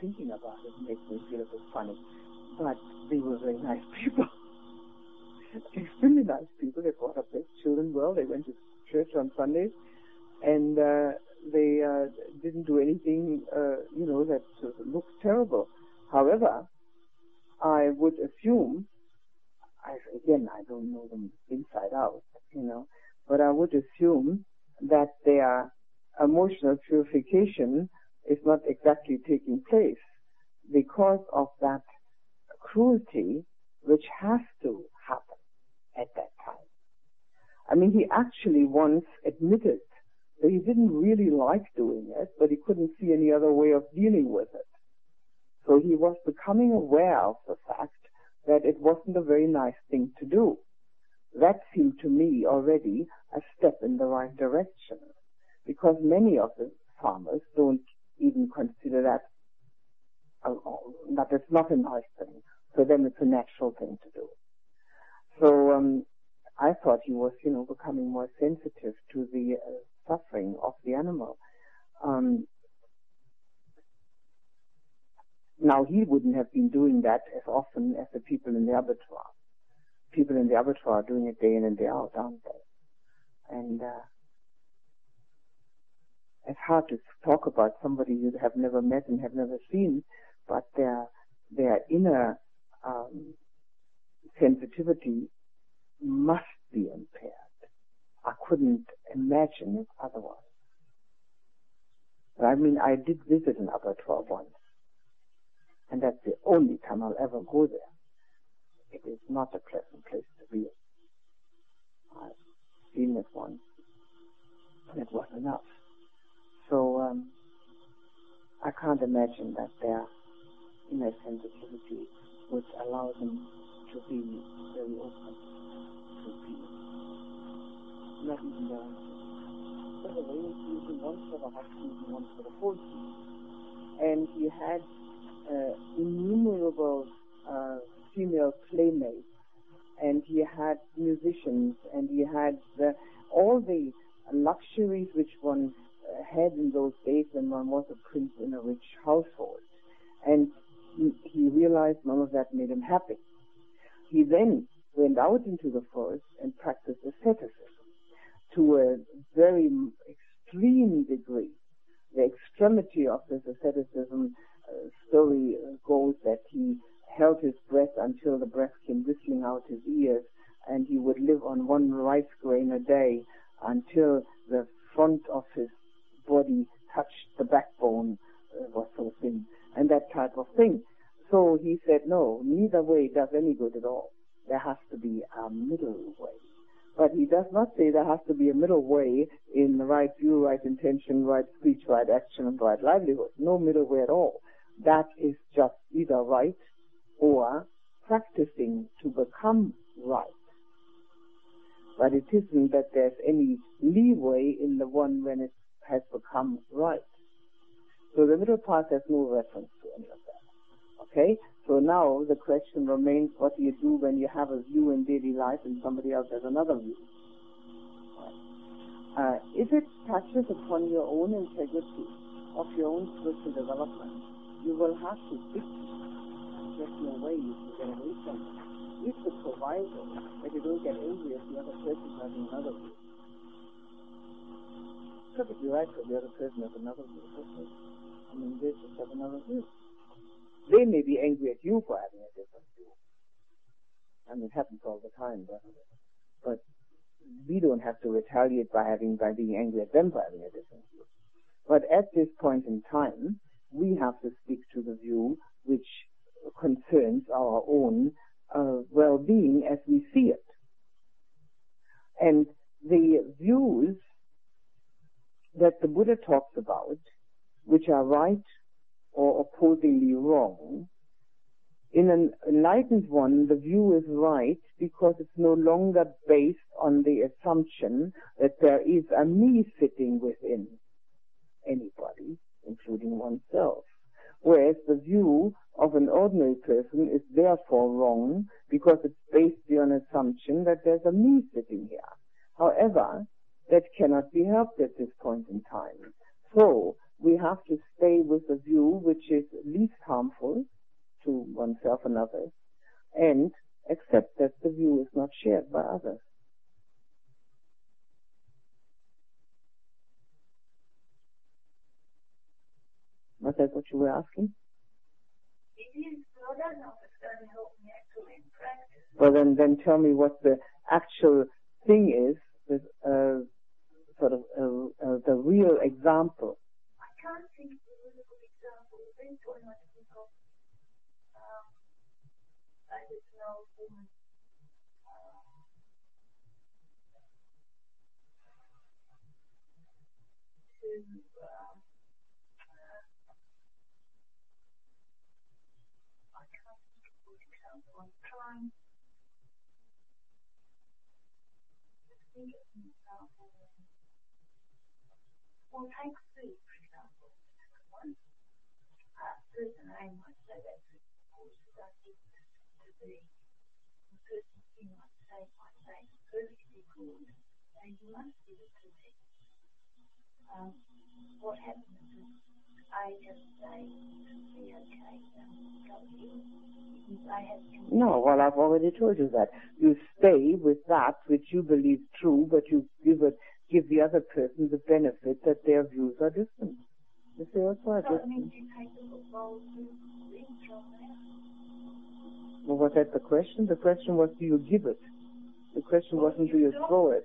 Thinking about it makes me feel a bit funny. But they were very nice people. Extremely nice people. They brought up their children well. They went to church on Sundays. And uh, they uh, didn't do anything, uh, you know, that uh, looks terrible. However, I would assume, I, again, I don't know them inside out, you know, but I would assume that their emotional purification is not exactly taking place because of that cruelty which has to happen at that time. I mean, he actually once admitted that he didn't really like doing it, but he couldn't see any other way of dealing with it. So he was becoming aware of the fact that it wasn't a very nice thing to do. That seemed to me already a step in the right direction because many of the farmers don't even consider that uh, that it's not a nice thing. For them, it's a natural thing to do. So um, I thought he was, you know, becoming more sensitive to the uh, suffering of the animal. Um, now he wouldn't have been doing that as often as the people in the abattoir. People in the abattoir are doing it day in and day out, aren't they? And uh, it's hard to talk about somebody you have never met and have never seen, but their their inner um, sensitivity must be impaired. I couldn't imagine it otherwise. I mean, I did visit an abattoir once, and that's the only time I'll ever go there. It is not a pleasant place to be. I've seen it once, and it was enough. So um, I can't imagine that their inner sensitivity would allow them to be very open to people. Not even their the he was once for the hot season, once for the season. And he had uh, innumerable uh, female playmates, and he had musicians, and he had uh, all the luxuries which one had in those days when one was a prince in a rich household. And he, he realized none of that made him happy. He then went out into the forest and practiced asceticism to a very extreme degree. The extremity of this asceticism uh, story goes that he held his breath until the breath came whistling out his ears, and he would live on one rice grain a day until the front of his body touched the backbone, uh, was so thin, and that type of thing. So he said, no, neither way does any good at all. There has to be a middle way. But he does not say there has to be a middle way in the right view, right intention, right speech, right action, and right livelihood. No middle way at all. That is just either right or practicing to become right. But it isn't that there's any leeway in the one when it has become right. So the middle path has no reference to any of that. Okay? So now the question remains, what do you do when you have a view in daily life and somebody else has another view? Uh, if it touches upon your own integrity of your own spiritual development, you will have to fix there's no way you can get away from it. It's the proviso that you don't get angry if the other person has another view. Perfectly right for the other person has another view. I mean, they just have another view. They may be angry at you for having a different view. I mean, it happens all the time, but, but we don't have to retaliate by having by being angry at them for having a different view. But at this point in time, we have to speak to the view which concerns our own uh, well-being as we see it. And the views that the Buddha talks about, which are right or opposingly wrong, in an enlightened one, the view is right because it's no longer based on the assumption that there is a me sitting within anybody, including oneself. Whereas the view of an ordinary person is therefore wrong because it's based on an assumption that there's a me sitting here. However, that cannot be helped at this point in time. So we have to stay with a view which is least harmful to oneself and others and accept that the view is not shared by others. Was that what you were asking? Well, then, then tell me what the actual thing is, with, uh, sort of uh, uh, the real example. I can't think of a really good example. The main point I think of, um, I just know woman, um, who, um, I can't think of a good example. I'm trying to think of an example. Well, take food, for example. One uh, person I might say that to that is to be the person you might say might say perfectly good, and you must it to me. Um, what happens is I just say, be okay, um, go in. No, well, I've already told you that. You stay with that which you believe true, but you give it, give the other person the benefit that their views are different. You see, that's why So it different. means you take the football to from there. Well, was that the question? The question was, do you give it? The question wasn't, do you throw it?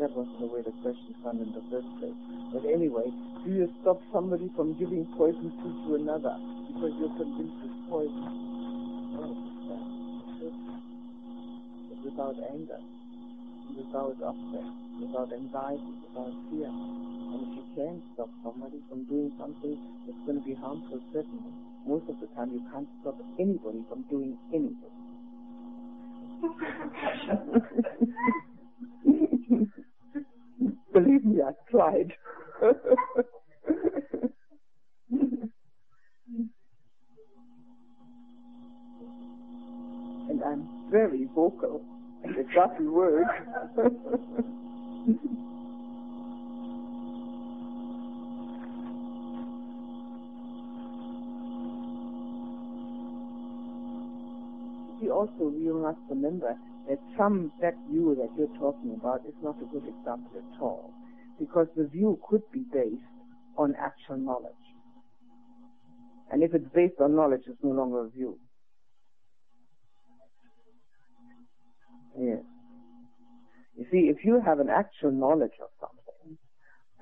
That wasn't the way the question came in the first place. But anyway, do you stop somebody from giving poison food to another because you're convinced it's poison? No, it's not. But without anger, without upset, without anxiety, without fear. And if you can't stop somebody from doing something that's going to be harmful, certainly, most of the time you can't stop anybody from doing anything. Believe me, I've tried. and I'm very vocal, exactly word. we also we must remember that some that view that you're talking about is not a good example at all, because the view could be based on actual knowledge. And if it's based on knowledge, it's no longer a view. Yes. You see, if you have an actual knowledge of something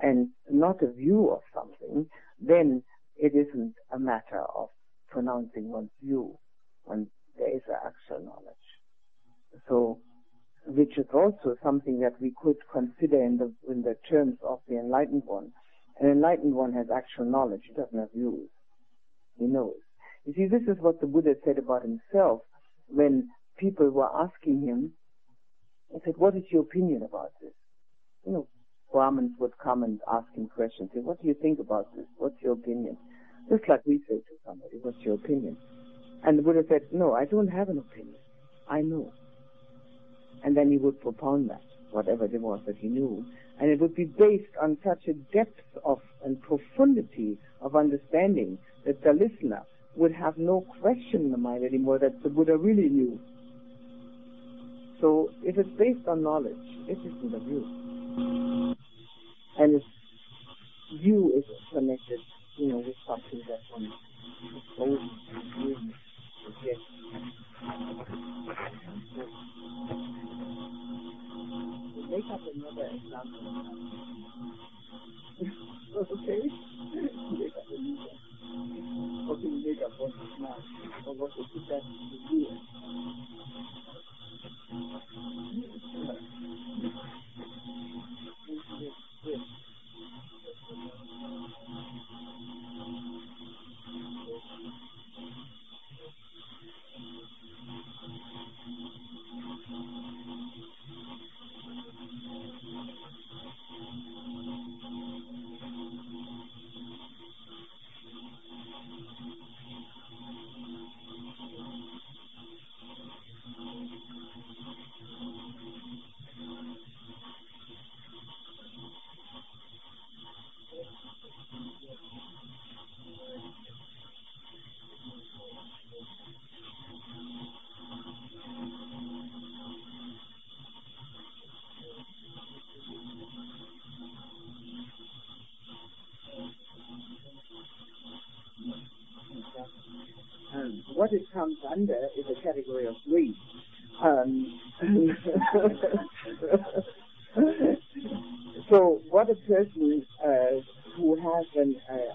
and not a view of something, then it isn't a matter of pronouncing one's view when there is actual knowledge. So, which is also something that we could consider in the in the terms of the enlightened one. An enlightened one has actual knowledge; he doesn't have views. He knows. You see, this is what the Buddha said about himself when people were asking him. He said, "What is your opinion about this?" You know, Brahmins would come and ask him questions. Say, "What do you think about this? What's your opinion?" Just like we say to somebody, "What's your opinion?" And the Buddha said, No, I don't have an opinion. I know. And then he would propound that, whatever it was that he knew. And it would be based on such a depth of and profundity of understanding that the listener would have no question in the mind anymore that the Buddha really knew. So if it's based on knowledge, it isn't a view. And its view is connected, you know, with something that one exposes and Yes. Make up another example. okay? Make up another. Okay, make up one now. Or what is it that do? Yes. what it comes under is a category of grief. Um, so what a person uh, who has an uh,